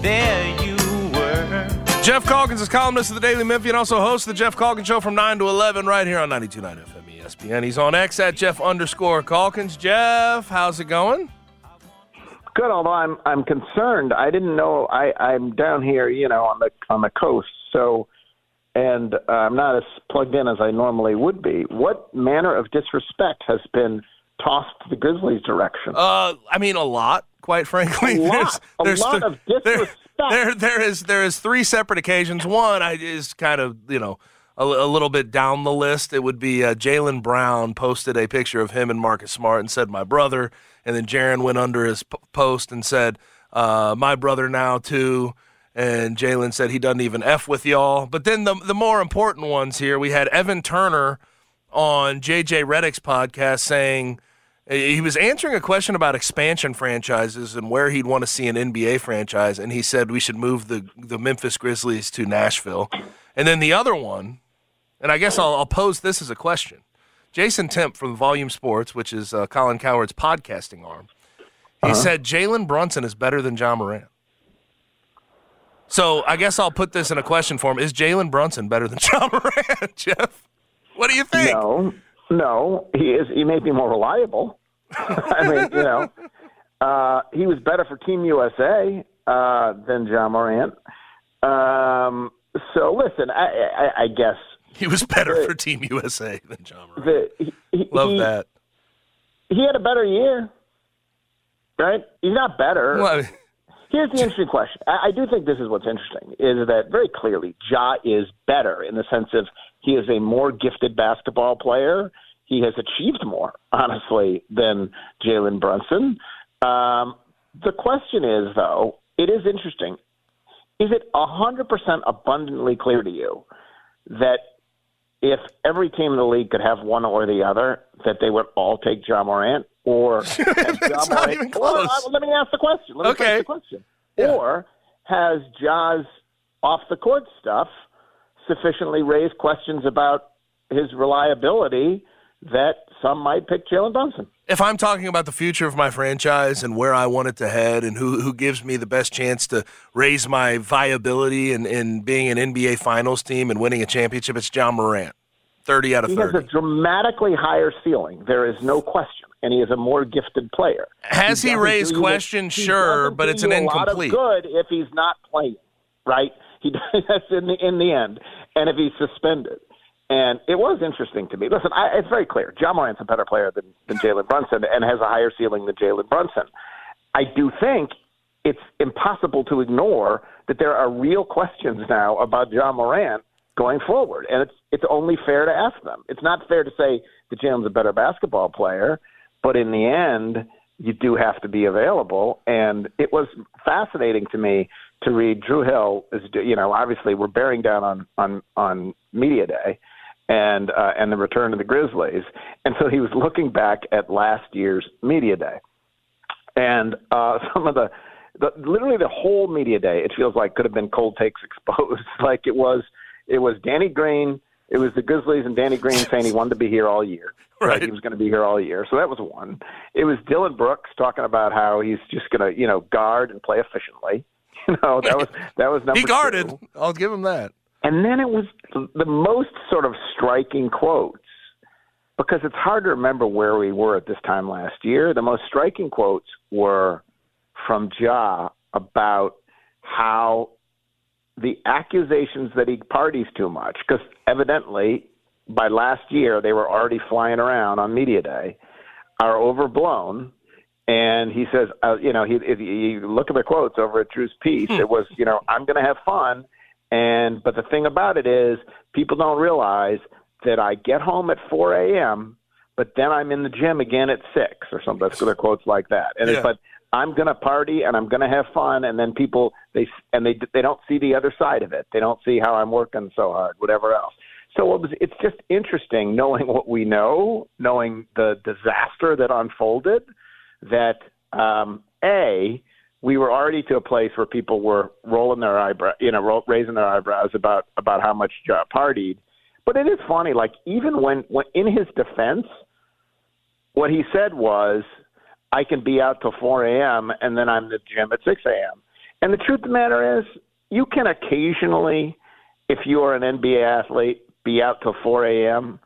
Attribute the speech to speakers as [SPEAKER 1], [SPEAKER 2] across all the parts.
[SPEAKER 1] There you were.
[SPEAKER 2] Geoff Calkins is columnist of the Daily Memphian, also hosts the Geoff Calkins Show from 9 to 11 right here on 92.9 FM ESPN. He's on X at Geoff underscore Calkins. Geoff, how's it going?
[SPEAKER 3] Good, although I'm I'm concerned. I didn't know I I'm down here, you know, on the on the coast, so and uh, I'm not as plugged in as I normally would be. What manner of disrespect has been tossed the Grizzlies' direction?
[SPEAKER 2] Uh, I mean, a lot, quite frankly.
[SPEAKER 3] A lot. A lot of
[SPEAKER 2] there, there, there is there is three separate occasions. One I, is kind of you know a, a little bit down the list. It would be uh, Jaylen Brown posted a picture of him and Marcus Smart and said my brother, and then Jaren went under his p- post and said uh, my brother now too. And Jaylen said he doesn't even f with y'all. But then the the more important ones here, we had Evan Turner on JJ Redick's podcast saying he was answering a question about expansion franchises and where he'd want to see an NBA franchise, and he said we should move the the Memphis Grizzlies to Nashville. And then the other one, and I guess I'll, I'll pose this as a question: Jason Timpf from Volume Sports, which is uh, Colin Cowherd's podcasting arm, he said Jalen Brunson is better than Ja Morant. So I guess I'll put this in a question form: Is Jalen Brunson better than Ja Morant, Geoff? What do you think?
[SPEAKER 3] No, no, he is. He may be more reliable. I mean, you know, uh, he was better for Team USA uh, than Ja Morant. Um, so listen, I, I, I guess
[SPEAKER 2] He was better for Team USA than Ja Morant.
[SPEAKER 3] the, he, he,
[SPEAKER 2] Love
[SPEAKER 3] he,
[SPEAKER 2] that.
[SPEAKER 3] He had a better year, right? He's not better.
[SPEAKER 2] Well,
[SPEAKER 3] Here's the interesting question. I, I do think this is what's interesting is that very clearly Ja is better in the sense of he is a more gifted basketball player. He has achieved more, honestly, than Jalen Brunson. Um, the question is, though, it is interesting. Is it 100% abundantly clear to you that if every team in the league could have one or the other, that they would all take Ja Morant? Or
[SPEAKER 2] It's not even
[SPEAKER 3] Well,
[SPEAKER 2] close.
[SPEAKER 3] uh, let me ask the question. Let me
[SPEAKER 2] Okay.
[SPEAKER 3] ask the question. Or has Ja's off the court stuff sufficiently raised questions about his reliability that some might pick Jalen Brunson?
[SPEAKER 2] if I'm talking about the future of my franchise and where I want it to head and who who gives me the best chance to raise my viability in, in being an NBA Finals team and winning a championship, it's Ja Morant. Thirty out of
[SPEAKER 3] He has a dramatically higher ceiling. There is no question, and he is a more gifted player.
[SPEAKER 2] Has he
[SPEAKER 3] doesn't
[SPEAKER 2] raised questions?
[SPEAKER 3] he
[SPEAKER 2] Sure, but it's an
[SPEAKER 3] you a lot of
[SPEAKER 2] incomplete.
[SPEAKER 3] good if he's not playing, right? He does in the in the end, and if he's suspended. And it was interesting to me. Listen, I, it's very clear. Ja Morant's a better player than, than Jalen Brunson and has a higher ceiling than Jalen Brunson. I do think it's impossible to ignore that there are real questions now about Ja Morant going forward, and it's it's only fair to ask them. It's not fair to say that Jalen's a better basketball player, but in the end, you do have to be available. And it was fascinating to me to read Drew Hill. Is you know obviously we're bearing down on on on media day. And uh, and the return of the Grizzlies, and so he was looking back at last year's media day, and uh, some of the, the literally the whole media day, it feels like could have been cold takes exposed. like it was, it was Danny Green. It was the Grizzlies and Danny Green saying he wanted to be here all year.
[SPEAKER 2] Right.
[SPEAKER 3] He was going to be here all year. So that was one. It was Dillon Brooks talking about how he's just going to, you know, guard and play efficiently. You know, that was that was number
[SPEAKER 2] he guarded. I'll give him that.
[SPEAKER 3] And then it was the most sort of striking quotes because it's hard to remember where we were at this time last year. The most striking quotes were from Ja about how the accusations that he parties too much, because evidently by last year they were already flying around on media day, are overblown. And he says, uh, you know, he, if you look at the quotes over at Drew's piece, it was, you know, I'm going to have fun. And, but the thing about it is, people don't realize that I get home at 4 a.m., but then I'm in the gym again at 6 or something. That's the quotes like that. And
[SPEAKER 2] Yeah.
[SPEAKER 3] it, but I'm going to party and I'm going to have fun. And then people, they, and they, they don't see the other side of it. They don't see how I'm working so hard, whatever else. So it was, it's just interesting knowing what we know, knowing the disaster that unfolded, that um, a we were already to a place where people were rolling their eyebrow, you know, ro- raising their eyebrows about about how much Ja partied. But it is funny, like even when, when in his defense, what he said was, "I can be out till 4 a.m. and then I'm in the gym at 6 a.m." And the truth of the matter is, you can occasionally, if you are an NBA athlete, be out till 4 a.m.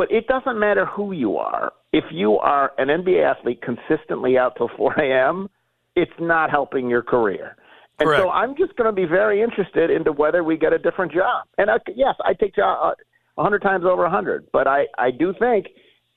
[SPEAKER 3] But it doesn't matter who you are. If you are an NBA athlete consistently out till 4 a.m., it's not helping your career. And
[SPEAKER 2] Correct.
[SPEAKER 3] so I'm just going to be very interested into whether we get a different job. And I, yes, I take Ja a hundred times over a hundred, but I, I do think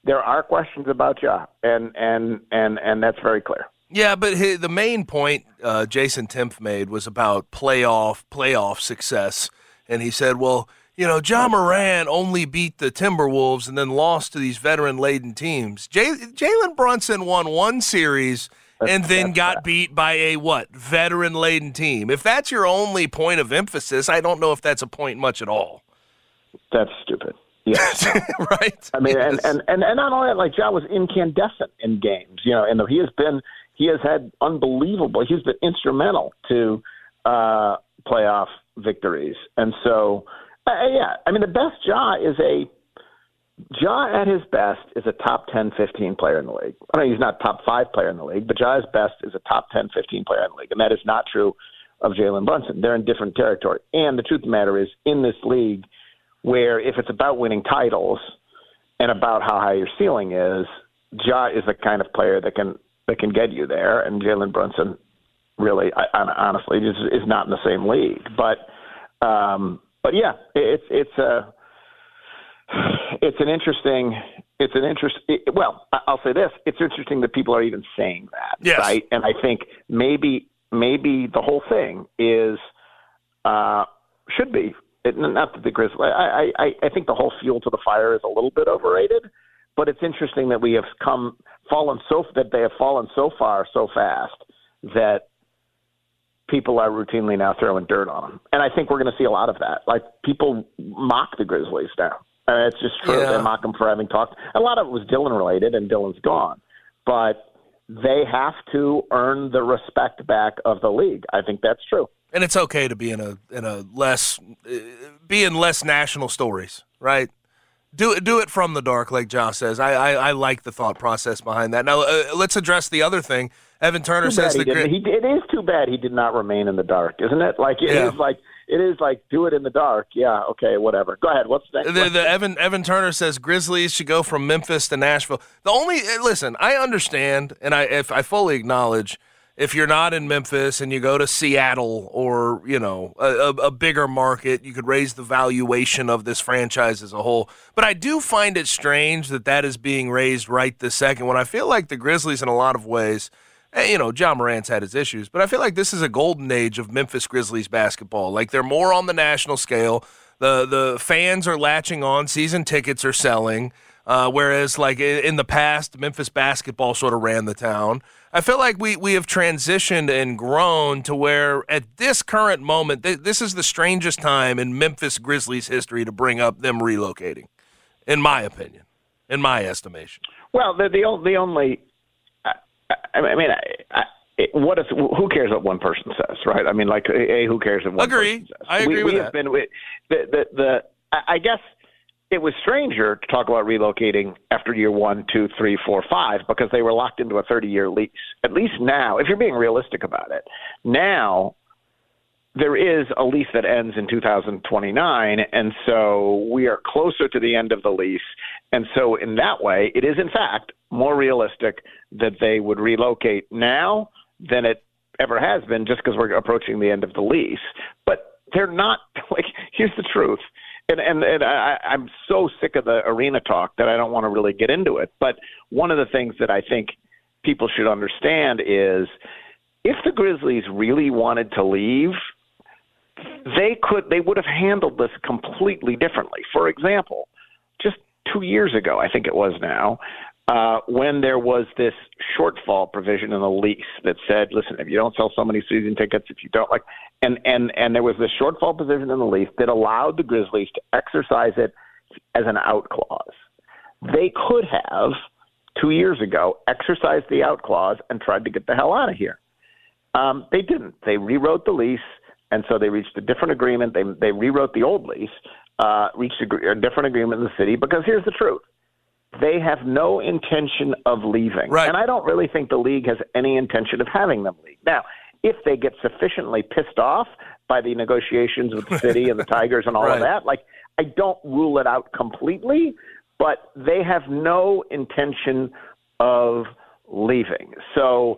[SPEAKER 3] there are questions about Ja, and and and and that's very clear.
[SPEAKER 2] Yeah, but hi the main point uh, Jason Timpf made was about playoff playoff success, and he said, "Well, you know, Ja Morant only beat the Timberwolves and then lost to these veteran laden teams. Jalen Brunson won one series." And then got beat by a what veteran laden team. If that's your only point of emphasis, I don't know if that's a point much at all.
[SPEAKER 3] That's stupid. Yes.
[SPEAKER 2] right?
[SPEAKER 3] I mean, and,
[SPEAKER 2] Yes.
[SPEAKER 3] and, and, and not only that, like Ja was incandescent in games, you know, and he has been, he has had unbelievable, he's been instrumental to uh, playoff victories. And so, uh, yeah, I mean, the best Ja is a, Ja at his best is a top 10, 15 player in the league. I mean, he's not top five player in the league, but Ja's best is a top 10, 15 player in the league. And that is not true of Jalen Brunson. They're in different territory. And the truth of the matter is, in this league, where if it's about winning titles and about how high your ceiling is, Ja is the kind of player that can that can get you there, and Jalen Brunson really, I, I, honestly, is is not in the same league. But um, but yeah, it's it's a it's an interesting it's an interest. It, well, I- I'll say this: it's interesting that people are even saying that,
[SPEAKER 2] Yes.
[SPEAKER 3] right? And I think maybe maybe the whole thing is uh, should be it, not that the Grizzlies. I, I I think the whole fuel to the fire is a little bit overrated, but it's interesting that we have come fallen so that they have fallen so far so fast that people are routinely now throwing dirt on them, and I think we're going to see a lot of that. Like people mock the Grizzlies now. I mean, it's just true.
[SPEAKER 2] Yeah.
[SPEAKER 3] They mock them for having talked. A lot of it was Dylan related, and Dylan's gone, but they have to earn the respect back of the league. I think that's true.
[SPEAKER 2] and it's okay to be in a in a less uh, be in less national stories, right? Do it do it from the dark, like Josh says. I I, I like the thought process behind that. Now uh, let's address the other thing. Evan Turner
[SPEAKER 3] Too
[SPEAKER 2] says
[SPEAKER 3] he
[SPEAKER 2] the. Gri-
[SPEAKER 3] He, it is too bad he did not remain in the dark, isn't it? Like it is
[SPEAKER 2] Yeah.
[SPEAKER 3] like it is like do it in the dark. Yeah, okay, whatever. Go ahead. What's next?
[SPEAKER 2] the, the Evan Evan Turner says Grizzlies should go from Memphis to Nashville. The only uh, listen, I understand, and I if I fully acknowledge if you're not in Memphis and you go to Seattle or you know a, a, a bigger market, you could raise the valuation of this franchise as a whole. But I do find it strange that that is being raised right this second when I feel like the Grizzlies in a lot of ways. You know, Ja Morant's had his issues, but I feel like this is a golden age of Memphis Grizzlies basketball. Like they're more on the national scale. The the fans are latching on. Season tickets are selling. Uh, whereas, like in the past, Memphis basketball sort of ran the town. I feel like we we have transitioned and grown to where at this current moment, th- this is the strangest time in Memphis Grizzlies history to bring up them relocating, in my opinion, in my estimation.
[SPEAKER 3] Well, the the, the only I, mean, I, I, it, what is who cares what one person says, right? I mean, like, a who cares what one
[SPEAKER 2] Agree.
[SPEAKER 3] person says?
[SPEAKER 2] I agree
[SPEAKER 3] we,
[SPEAKER 2] with
[SPEAKER 3] we
[SPEAKER 2] that.
[SPEAKER 3] Have been, we, the, the, the, I I guess it was stranger to talk about relocating after year one, two, three, four, five, because they were locked into a 30 year lease. At least now, if you're being realistic about it, now there is a lease that ends in 2029, and so we are closer to the end of the lease. And so, in that way, it is in fact more realistic that they would relocate now than it ever has been, just because we're approaching the end of the lease. But they're not like. Here's the truth. And and, and I, I'm so sick of the arena talk that I don't want to really get into it. But one of the things that I think people should understand is if the Grizzlies really wanted to leave, they could they would have handled this completely differently. For example, just two years ago, I think it was now, uh, when there was this shortfall provision in the lease that said, "Listen, if you don't sell so many season tickets, if you don't like," and and and there was this shortfall provision in the lease that allowed the Grizzlies to exercise it as an out clause. They could have two years ago exercised the out clause and tried to get the hell out of here. Um, they didn't. They rewrote the lease, and so they reached a different agreement. They they rewrote the old lease, uh, reached a, a different agreement in the city. Because here's the truth: they have no intention of leaving,
[SPEAKER 2] Right.
[SPEAKER 3] and I don't really think the league has any intention of having them leave. Now, if they get sufficiently pissed off by the negotiations with the city and the Tigers and all
[SPEAKER 2] Right.
[SPEAKER 3] of that, like I don't rule it out completely, but they have no intention of leaving. So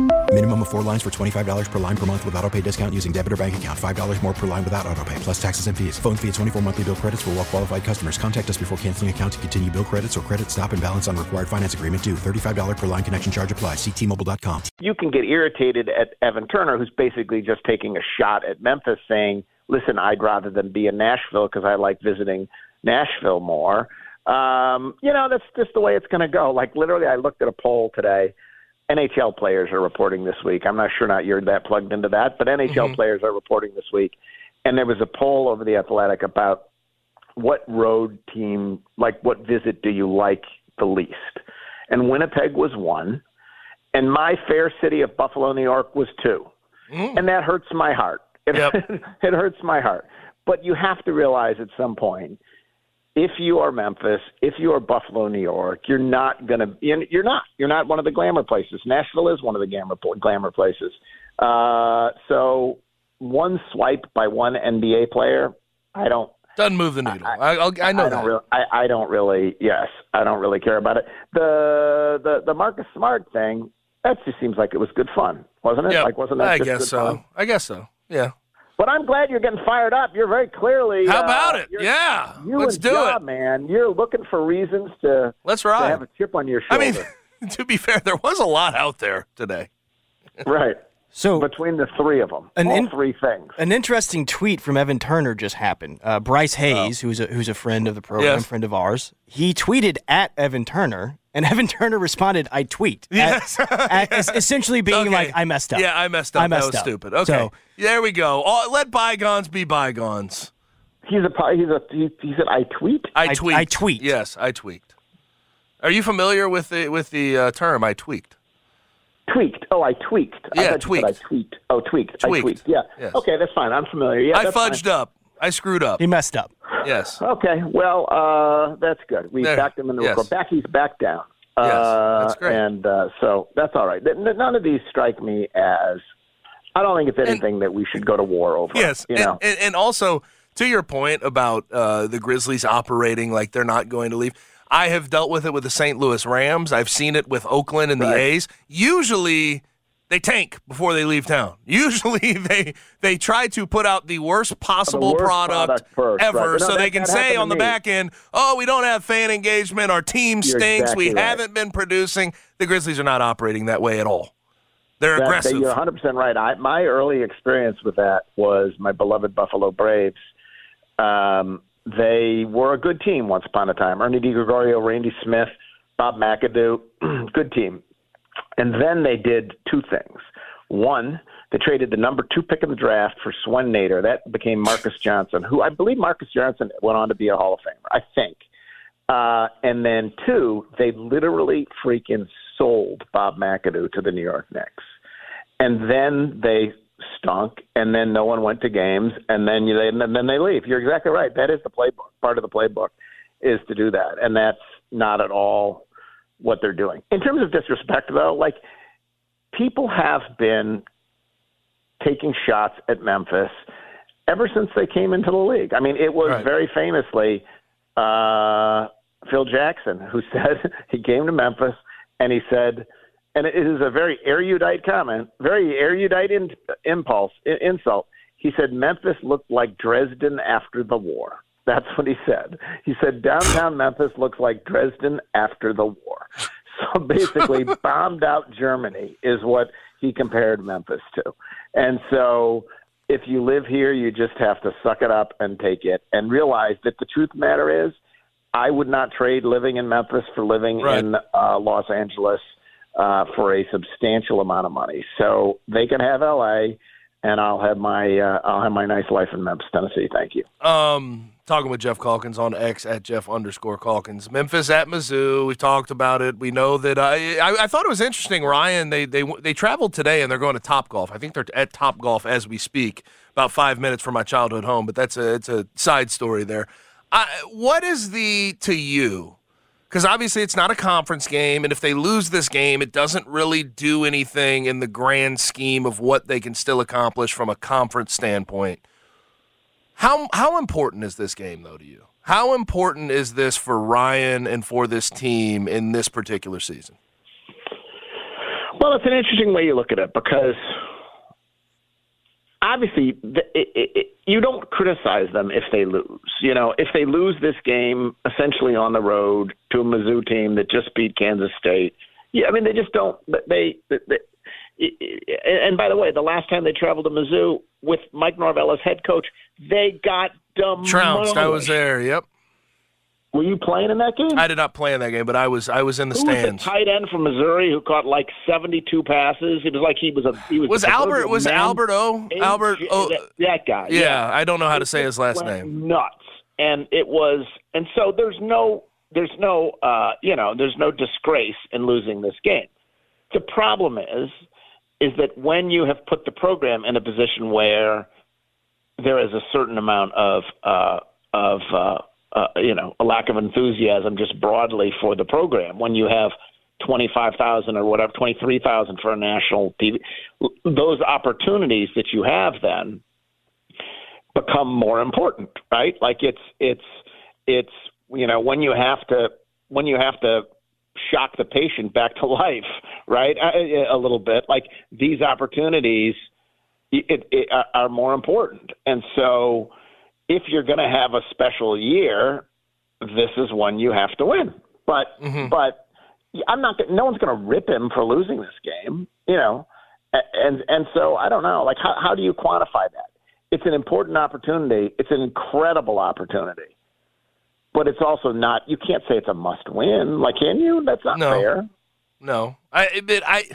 [SPEAKER 4] Minimum of four lines for $25 per line per month with auto pay discount using debit or bank account. $5 more per line without auto pay, plus taxes and fees. Phone fee at 24 monthly bill credits for all well qualified customers. Contact us before canceling account to continue bill credits or credit stop and balance on required finance agreement due. $35 per line connection charge apply. Ctmobile.com.
[SPEAKER 3] you can get irritated at Evan Turner, who's basically just taking a shot at Memphis, saying, "Listen, I'd rather than be in Nashville because I like visiting Nashville more." Um, you know, that's just the way it's going to go. Like literally, I looked at a poll today. NHL players are reporting this week. I'm not sure not you're that plugged into that, but NHL mm-hmm. players are reporting this week. And there was a poll over the Athletic about what road team, like what visit do you like the least? And Winnipeg was one and my fair city of Buffalo, New York was two. Mm. And that hurts my heart. It,
[SPEAKER 2] Yep.
[SPEAKER 3] it hurts my heart. But you have to realize at some point, if you are Memphis, if you are Buffalo, New York, you're not going to, you're not. You're not one of the glamour places. Nashville is one of the glamour, glamour places. Uh, so one swipe by one NBA player, I don't,
[SPEAKER 2] Doesn't move the needle. I, I'll, I know
[SPEAKER 3] I
[SPEAKER 2] that.
[SPEAKER 3] don't really. I, I don't really. Yes, I don't really care about it. The the the Marcus Smart thing. That just seems like it was good fun, wasn't it?
[SPEAKER 2] Yeah,
[SPEAKER 3] Like, wasn't that
[SPEAKER 2] I guess so.
[SPEAKER 3] fun?
[SPEAKER 2] I guess so. Yeah.
[SPEAKER 3] But I'm glad you're getting fired up. You're very clearly.
[SPEAKER 2] How
[SPEAKER 3] uh,
[SPEAKER 2] about it?
[SPEAKER 3] you're-
[SPEAKER 2] Yeah.
[SPEAKER 3] You
[SPEAKER 2] Let's do
[SPEAKER 3] Ja,
[SPEAKER 2] it.
[SPEAKER 3] man. You're looking for reasons to,
[SPEAKER 2] Let's
[SPEAKER 3] to
[SPEAKER 2] ride.
[SPEAKER 3] have a chip on your shoulder.
[SPEAKER 2] I mean, to be fair, there was a lot out there today.
[SPEAKER 3] right.
[SPEAKER 5] So
[SPEAKER 3] Between the three of them,
[SPEAKER 5] An
[SPEAKER 3] all
[SPEAKER 5] in-
[SPEAKER 3] three things.
[SPEAKER 5] An interesting tweet from Evan Turner just happened. Uh, Bryce Hayes, who's a who's a friend of the program,
[SPEAKER 2] Yes.
[SPEAKER 5] friend of ours, he tweeted at Evan Turner, and Evan Turner responded, "I tweet."
[SPEAKER 2] Yes.
[SPEAKER 5] at- es- essentially being
[SPEAKER 2] Okay.
[SPEAKER 5] like, "I messed up."
[SPEAKER 2] Yeah, I messed up.
[SPEAKER 5] I messed
[SPEAKER 2] that was
[SPEAKER 5] up.
[SPEAKER 2] stupid. Okay.
[SPEAKER 5] So
[SPEAKER 2] there we go. All, let bygones be bygones.
[SPEAKER 3] He's a. He's a. He, he said, "I tweet."
[SPEAKER 2] I
[SPEAKER 5] I- I tweaked.
[SPEAKER 2] Yes, I tweaked. Are you familiar with the with the uh, term I tweaked?
[SPEAKER 3] Tweaked. Oh, I tweaked. I
[SPEAKER 2] Yeah,
[SPEAKER 3] thought you said
[SPEAKER 2] tweaked.
[SPEAKER 3] I tweaked. Oh, tweaked. I
[SPEAKER 2] Tweaked.
[SPEAKER 3] tweaked. Yeah.
[SPEAKER 2] Yes.
[SPEAKER 3] Okay, that's fine. I'm familiar. Yeah,
[SPEAKER 2] I
[SPEAKER 3] that's fine.
[SPEAKER 2] fudged up. I screwed up.
[SPEAKER 5] he messed up.
[SPEAKER 2] Yes.
[SPEAKER 3] Okay, well, uh, that's good. We
[SPEAKER 2] There.
[SPEAKER 3] backed him in the
[SPEAKER 2] Yes.
[SPEAKER 3] record. Back, he's back down.
[SPEAKER 2] Yes,
[SPEAKER 3] uh,
[SPEAKER 2] that's great.
[SPEAKER 3] And uh, so that's all right. None of these strike me as. I don't think it's anything that we should go to war over.
[SPEAKER 2] Yes,
[SPEAKER 3] you
[SPEAKER 2] and,
[SPEAKER 3] know.
[SPEAKER 2] and, and also to your point about uh, the Grizzlies operating like they're not going to leave. I have dealt with it with the St. Louis Rams. I've seen it with Oakland and the A's. Usually, they tank before they leave town. Usually, they they try to put out the worst possible
[SPEAKER 3] worst
[SPEAKER 2] product,
[SPEAKER 3] product first,
[SPEAKER 2] ever,
[SPEAKER 3] right. No,
[SPEAKER 2] so
[SPEAKER 3] that-
[SPEAKER 2] they can say on the back end, "Oh, we don't have fan engagement. Our team
[SPEAKER 3] You're
[SPEAKER 2] stinks. we
[SPEAKER 3] right.
[SPEAKER 2] haven't been producing." The Grizzlies are not operating that way at all. They're
[SPEAKER 3] That-
[SPEAKER 2] aggressive.
[SPEAKER 3] you're 100 percent right. I, my early experience with that was my beloved Buffalo Braves. Um, they were a good team once upon a time. Ernie DiGregorio, Randy Smith, Bob McAdoo, good team. And then they did two things. One, they traded the number two pick in the draft for Swen Nater. That became Marques Johnson, who I believe Marques Johnson went on to be a Hall of Famer, I think. Uh, and then two, they literally freaking sold Bob McAdoo to the New York Knicks. And then they stunk, and then no one went to games, and then you, and then they leave. You're exactly right. That is the playbook. Part of the playbook is to do that, and that's not at all what they're doing. In terms of disrespect, though, like people have been taking shots at Memphis ever since they came into the league. I mean, it was
[SPEAKER 2] Right.
[SPEAKER 3] very famously uh, Phil Jackson who said he came to Memphis and he said, and it is a very erudite comment, very erudite in, impulse, i- insult. He said Memphis looked like Dresden after the war. That's what he said. He said downtown Memphis looks like Dresden after the war. So basically, bombed out Germany is what he compared Memphis to. And so if you live here, you just have to suck it up and take it and realize that the truth of the matter is, I would not trade living in Memphis for living
[SPEAKER 2] Right.
[SPEAKER 3] in uh, Los Angeles uh, for a substantial amount of money. So they can have L.A. and I'll have my uh, I'll have my nice life in Memphis, Tennessee. Thank you.
[SPEAKER 2] Um, talking with Geoff Calkins on X at Geoff underscore Calkins. Memphis at Mizzou. We've talked about it. We know that. I I, I thought it was interesting, Ryan. They they they traveled today and they're going to Top Golf. I think they're at Top Golf as we speak. About five minutes from my childhood home, but that's a it's a side story there. I, what is the to you? Because obviously it's not a conference game, and if they lose this game, it doesn't really do anything in the grand scheme of what they can still accomplish from a conference standpoint. How how important is this game though to you? How important is this for Ryan and for this team in this particular season?
[SPEAKER 3] Well, it's an interesting way you look at it because obviously the, it, it, you don't criticize them if they lose. You know, if they lose this game essentially on the road to a Mizzou team that just beat Kansas State, yeah, I mean they just don't. They, they, they and by the way, the last time they traveled to Mizzou with Mike Norvell as head coach, they got demolished.
[SPEAKER 2] Trounced. I was there. Yep.
[SPEAKER 3] Were you playing in that game?
[SPEAKER 2] I did not play in that game, but I was I was in the
[SPEAKER 3] Who was
[SPEAKER 2] stands.
[SPEAKER 3] the tight end from Missouri who caught like seventy-two passes? It was like he was a he was.
[SPEAKER 2] Was Albert was
[SPEAKER 3] man.
[SPEAKER 2] Albert O Albert O?
[SPEAKER 3] that, that guy.
[SPEAKER 2] Yeah, I don't know how to say his last name.
[SPEAKER 3] Nuts, and it was, and so there's no, there's no, uh, you know, there's no disgrace in losing this game. The problem is, is that when you have put the program in a position where there is a certain amount of, uh, of, uh, uh, you know, a lack of enthusiasm just broadly for the program, when you have 25,000 or whatever, 23,000 for a national TV, those opportunities that you have then become more important, right? Like it's it's it's you know when you have to when you have to shock the patient back to life, right? A, a little bit like these opportunities it, it, uh, are more important, and so if you're going to have a special year, this is one you have to win. But mm-hmm. but I'm not. No one's going to rip him for losing this game, you know. And and so I don't know. Like how how do you quantify that? It's an important opportunity. It's an incredible opportunity, but it's also not. You can't say it's a must win. Like can you? That's not
[SPEAKER 2] No.
[SPEAKER 3] fair.
[SPEAKER 2] No, I but I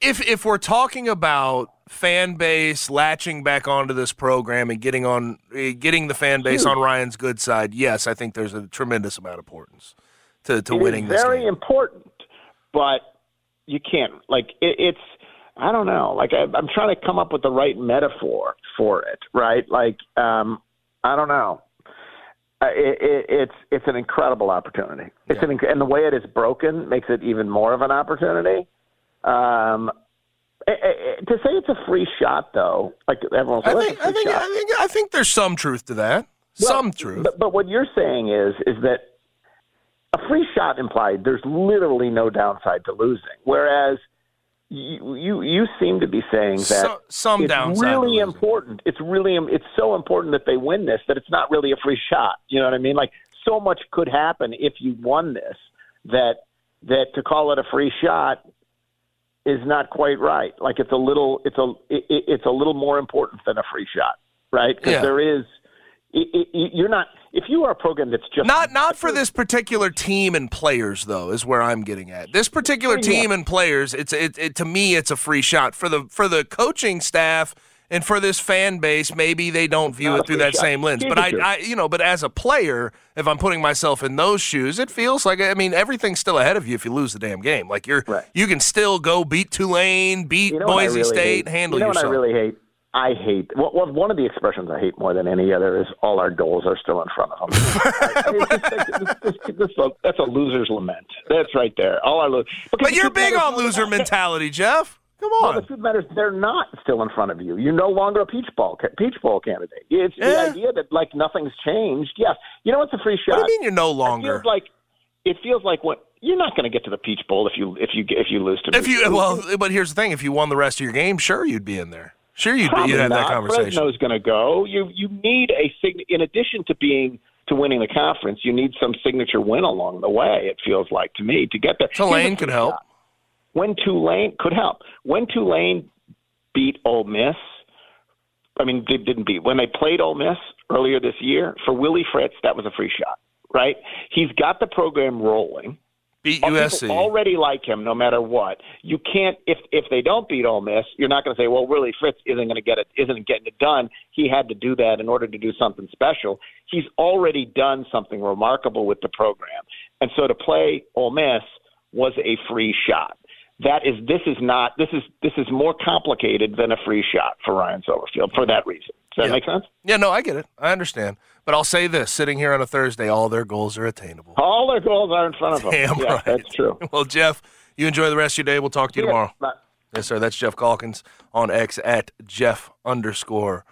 [SPEAKER 2] if if we're talking about fan base latching back onto this program and getting on eh, getting the fan base on Ryan's good side, yes, I think there's a tremendous amount of importance to to
[SPEAKER 3] It is
[SPEAKER 2] winning this
[SPEAKER 3] very
[SPEAKER 2] game.
[SPEAKER 3] important, but you can't. Like it, it's. I don't know. Like I, I'm trying to come up with the right metaphor for it. Right. Like um, I don't know. Uh, it, it, it's it's an incredible opportunity. It's an inc- and the way it is broken makes it even more of an opportunity. Um, eh, eh, eh, to say it's a free shot, though, like everyone's
[SPEAKER 2] I think
[SPEAKER 3] "It's a
[SPEAKER 2] I think. I think I think there's some truth to that.
[SPEAKER 3] Well,
[SPEAKER 2] some truth.
[SPEAKER 3] But, but what you're saying is is that a free shot implied there's literally no downside to losing, whereas you you, you seem to be saying that
[SPEAKER 2] So- some
[SPEAKER 3] it's
[SPEAKER 2] downside
[SPEAKER 3] really important. It's really it's so important that they win this that it's not really a free shot. You know what I mean? Like so much could happen if you won this that that to call it a free shot is not quite right. Like it's a little it's a it- it's a little more important than a free shot, right? Because
[SPEAKER 2] Yeah.
[SPEAKER 3] there is it, it, you're not if you are a program that's just
[SPEAKER 2] Not not for this particular team and players though is where I'm getting at. This particular team and players, it's it, it to me it's a free shot for the for the coaching staff and for this fan base. Maybe they don't view it through that
[SPEAKER 3] shot.
[SPEAKER 2] same lens. But I. I you know, but as a player, if I'm putting myself in those shoes, it feels like I mean everything's still ahead of you if you lose the damn game. Like you're you can still go beat Tulane, beat
[SPEAKER 3] You know
[SPEAKER 2] Boise
[SPEAKER 3] really
[SPEAKER 2] State,
[SPEAKER 3] hate?
[SPEAKER 2] handle
[SPEAKER 3] you know
[SPEAKER 2] yourself.
[SPEAKER 3] what I really hate? I hate well, well, one of the expressions I hate more than any other is all our goals are still in front of them. I mean, it's just like- this- this- this that's a loser's lament. That's right there. All our lo-
[SPEAKER 2] but you're big on loser mentality, Geoff. Come
[SPEAKER 3] Well,
[SPEAKER 2] on.
[SPEAKER 3] the truth matters. They're not still in front of you. You're no longer a peach bowl ca- peach bowl candidate. It's the idea that like nothing's changed. Yes, you know what's a free shot.
[SPEAKER 2] What do you mean you're no
[SPEAKER 3] It
[SPEAKER 2] longer?
[SPEAKER 3] feels like it feels like what you're not going to get to the peach bowl if you if you if you lose to
[SPEAKER 2] If you well, but here's the thing: if you won the rest of your game, sure you'd be in there. Sure you'd be,
[SPEAKER 3] Probably
[SPEAKER 2] you'd have that
[SPEAKER 3] not.
[SPEAKER 2] conversation.
[SPEAKER 3] Fresno's going to go. You you need a sign. In addition to being to winning the conference, you need some signature win along the way. It feels like to me to get that.
[SPEAKER 2] Tulane could help.
[SPEAKER 3] shot. When Tulane could help. When Tulane beat Ole Miss, I mean they didn't beat. When they played Ole Miss earlier this year for Willie Fritz, that was a free shot. Right? He's got the program rolling.
[SPEAKER 2] Beat
[SPEAKER 3] People
[SPEAKER 2] USC.
[SPEAKER 3] already like him no matter what. You can't if if they don't beat Ole Miss, you're not going to say, well, really Fritz isn't going to get it, isn't getting it done. He had to do that in order to do something special. He's already done something remarkable with the program, and so to play Ole Miss was a free shot. That is, this is not, this is this is more complicated than a free shot for Ryan Silverfield for that reason. Does that
[SPEAKER 2] Yeah.
[SPEAKER 3] make sense?
[SPEAKER 2] Yeah, no, I get it. I understand. But I'll say this: sitting here on a Thursday, all their goals are attainable.
[SPEAKER 3] All their goals are in front of them.
[SPEAKER 2] Damn
[SPEAKER 3] yeah,
[SPEAKER 2] right.
[SPEAKER 3] that's true.
[SPEAKER 2] Well, Geoff, you enjoy the rest of your day. We'll talk to you
[SPEAKER 3] Yeah,
[SPEAKER 2] tomorrow.
[SPEAKER 3] bye.
[SPEAKER 2] Yes, sir. That's Geoff Calkins on X at Geoff underscore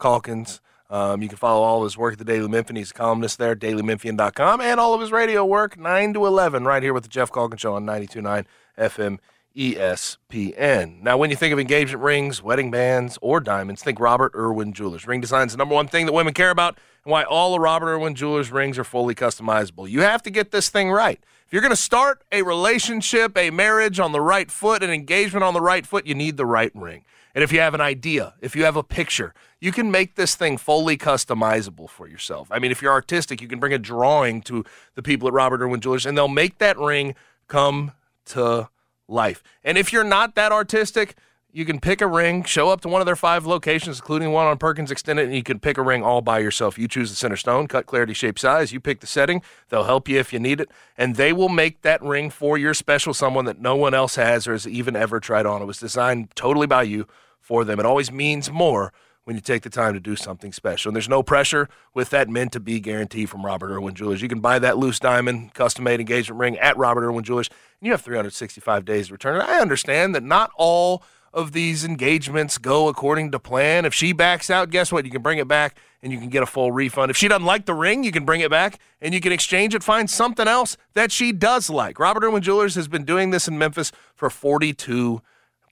[SPEAKER 2] Calkins. Um, you can follow all of his work at the Daily Memphian. He's a columnist there, dailymemphian.com, and all of his radio work, 9 to 11, right here with the Geoff Calkins Show on 92.9 FM ESPN. Now, when you think of engagement rings, wedding bands, or diamonds, think Robert Irwin Jewelers. Ring design is the number one thing that women care about, and why all of Robert Irwin Jewelers rings are fully customizable. You have to get this thing right. If you're going to start a relationship, a marriage on the right foot, an engagement on the right foot, you need the right ring. And if you have an idea, if you have a picture, you can make this thing fully customizable for yourself. I mean, if you're artistic, you can bring a drawing to the people at Robert Irwin Jewelers, and they'll make that ring come to life. And if you're not that artistic, you can pick a ring, show up to one of their five locations, including one on Perkins Extended, and you can pick a ring all by yourself. You choose the center stone, cut, clarity, shape, size. You pick the setting. They'll help you if you need it, and they will make that ring for your special someone that no one else has or has even ever tried on. It was designed totally by you for them. It always means more when you take the time to do something special. And there's no pressure with that meant to be guarantee from Robert Irwin Jewelers. You can buy that loose diamond custom made engagement ring at Robert Irwin Jewelers, and you have 365 days to return it. I understand that not all of these engagements go according to plan. If she backs out, guess what? You can bring it back and you can get a full refund. If she doesn't like the ring, you can bring it back and you can exchange it, find something else that she does like. Robert Irwin Jewelers has been doing this in Memphis for 42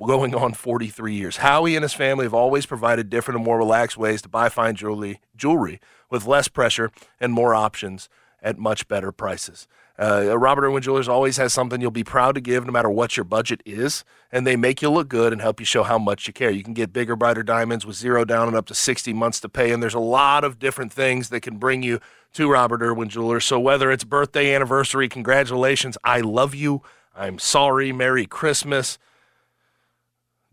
[SPEAKER 2] going on 43 years. Howie and his family have always provided different and more relaxed ways to buy fine jewelry, jewelry with less pressure and more options at much better prices. Uh, Robert Irwin Jewelers always has something you'll be proud to give no matter what your budget is, and they make you look good and help you show how much you care. You can get bigger, brighter diamonds with zero down and up to 60 months to pay, and there's a lot of different things that can bring you to Robert Irwin Jewelers. So whether it's birthday, anniversary, congratulations, I love you, I'm sorry, Merry Christmas,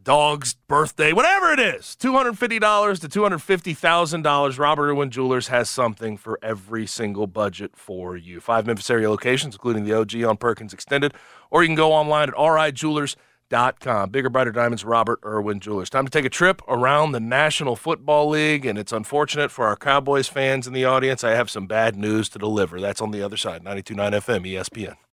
[SPEAKER 2] dog's birthday, whatever it is, $250 to $250,000, Robert Irwin Jewelers has something for every single budget for you. Five Memphis area locations, including the OG on Perkins Extended, or you can go online at rijewelers.com. Bigger, brighter diamonds, Robert Irwin Jewelers. Time to take a trip around the National Football League, and it's unfortunate for our Cowboys fans in the audience. I have some bad news to deliver. That's on the other side, 92.9 FM, ESPN.